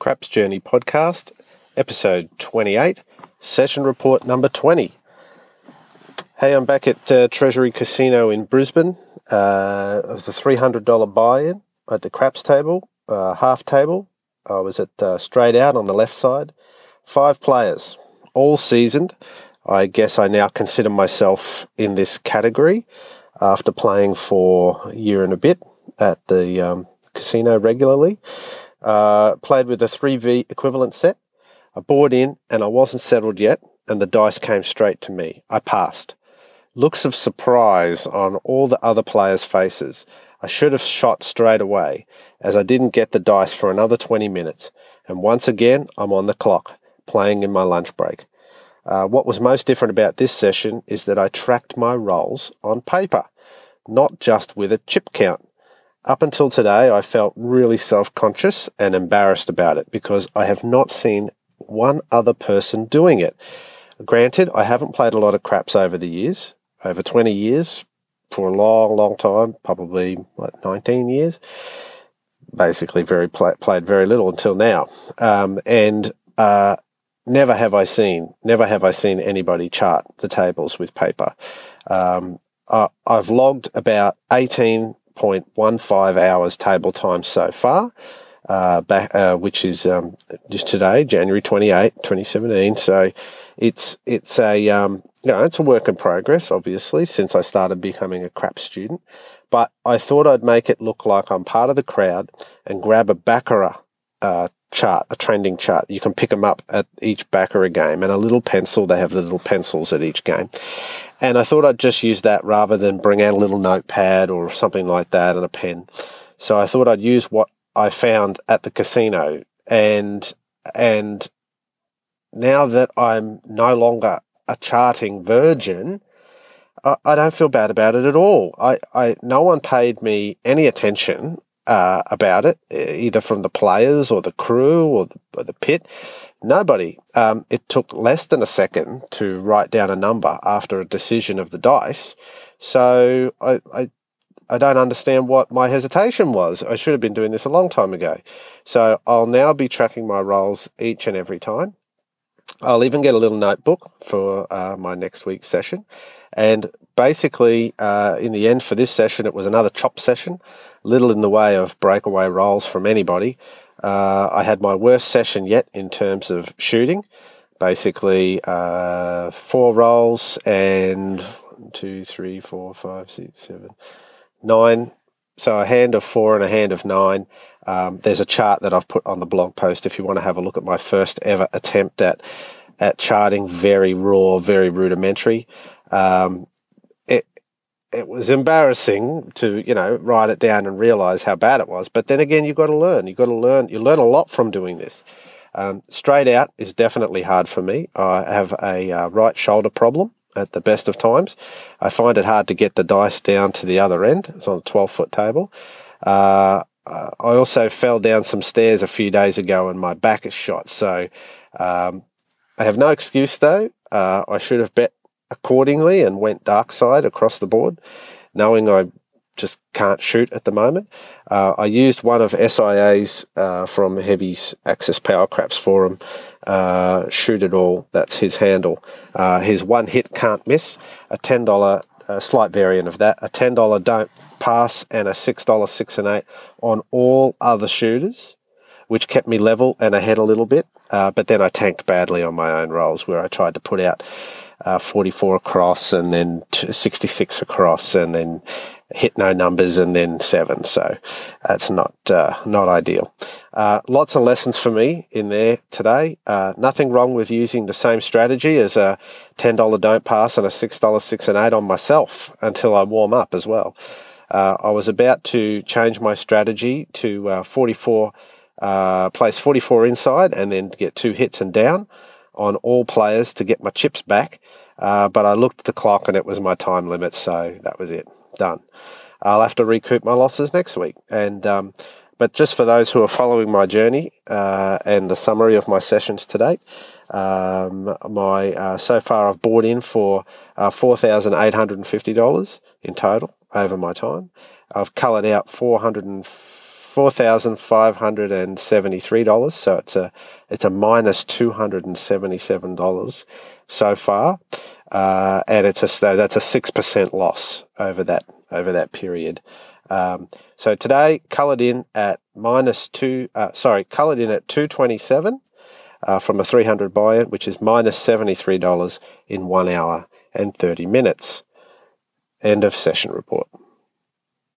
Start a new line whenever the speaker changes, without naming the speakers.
Craps Journey podcast, episode 28, session report number 20. Hey, I'm back at uh, Treasury Casino in Brisbane. Uh, it was a $300 buy in at the craps table, uh, half table. I was at uh, straight out on the left side. Five players, all seasoned. I guess I now consider myself in this category after playing for a year and a bit at the um, casino regularly. Uh, played with a 3V equivalent set. I bought in and I wasn't settled yet, and the dice came straight to me. I passed. Looks of surprise on all the other players' faces. I should have shot straight away, as I didn't get the dice for another 20 minutes, and once again I'm on the clock, playing in my lunch break. Uh, what was most different about this session is that I tracked my rolls on paper, not just with a chip count. Up until today, I felt really self conscious and embarrassed about it because I have not seen one other person doing it. Granted, I haven't played a lot of craps over the years, over 20 years, for a long, long time, probably what, 19 years. Basically, very play, played very little until now, um, and uh, never have I seen, never have I seen anybody chart the tables with paper. Um, I've logged about 18 0.15 hours table time so far, uh, back, uh, which is um, just today, January 28, 2017. So it's it's a um, you know it's a work in progress, obviously, since I started becoming a crap student. But I thought I'd make it look like I'm part of the crowd and grab a baccarat uh, chart, a trending chart. You can pick them up at each baccarat game, and a little pencil. They have the little pencils at each game, and I thought I'd just use that rather than bring out a little notepad or something like that and a pen. So I thought I'd use what I found at the casino and and now that I'm no longer a charting virgin, I, I don't feel bad about it at all. I, I no one paid me any attention uh, about it, either from the players or the crew or the, or the pit. Nobody. Um, it took less than a second to write down a number after a decision of the dice. So I, I, I don't understand what my hesitation was. I should have been doing this a long time ago. So I'll now be tracking my rolls each and every time. I'll even get a little notebook for uh, my next week's session. And basically, uh, in the end for this session, it was another chop session, little in the way of breakaway rolls from anybody. Uh, I had my worst session yet in terms of shooting. Basically, uh, four rolls and two, three, four, five, six, seven, nine. So a hand of four and a hand of nine. Um, there's a chart that I've put on the blog post if you want to have a look at my first ever attempt at at charting. Very raw, very rudimentary. Um, it was embarrassing to you know write it down and realize how bad it was. But then again you've got to learn. You've got to learn you learn a lot from doing this. Um, straight out is definitely hard for me. I have a uh, right shoulder problem at the best of times. I find it hard to get the dice down to the other end. It's on a 12 foot table. Uh, uh, i also fell down some stairs a few days ago and my back is shot. So um, i have no excuse though. Uh, i should have bet accordingly and went dark side across the board, knowing I just can't shoot at the moment. Uh, I used one of SIA's uh, from Heavy's Axis Power Craps Forum. Uh, shoot it all. That's his handle. Uh, his one hit can't miss. A ten dollar, slight variant of that. A ten dollar don't pass and a six dollar six and eight on all other shooters, which kept me level and ahead a little bit. Uh, but then I tanked badly on my own rolls where I tried to put out uh, 44 across and then 66 across and then hit no numbers and then seven. So that's not uh, not ideal. Uh, lots of lessons for me in there today. Uh, nothing wrong with using the same strategy as a ten dollar don't pass and a six dollar six and eight on myself until I warm up as well. Uh, I was about to change my strategy to uh, 44, uh, place 44 inside and then get two hits and down on all players to get my chips back. Uh, but I looked at the clock and it was my time limit, so that was it. Done. I'll have to recoup my losses next week. And um, but just for those who are following my journey uh, and the summary of my sessions today, um, my uh, so far I've bought in for uh, four thousand eight hundred and fifty dollars in total over my time. I've coloured out four hundred and four thousand five hundred and seventy three dollars. So it's a it's a minus two hundred and seventy seven dollars so far, uh, and it's a that's a six percent loss over that over that period. Um, so today, coloured in at minus two, uh, sorry, coloured in at 227 uh, from a 300 buy-in, which is minus $73 in one hour and 30 minutes. End of session report.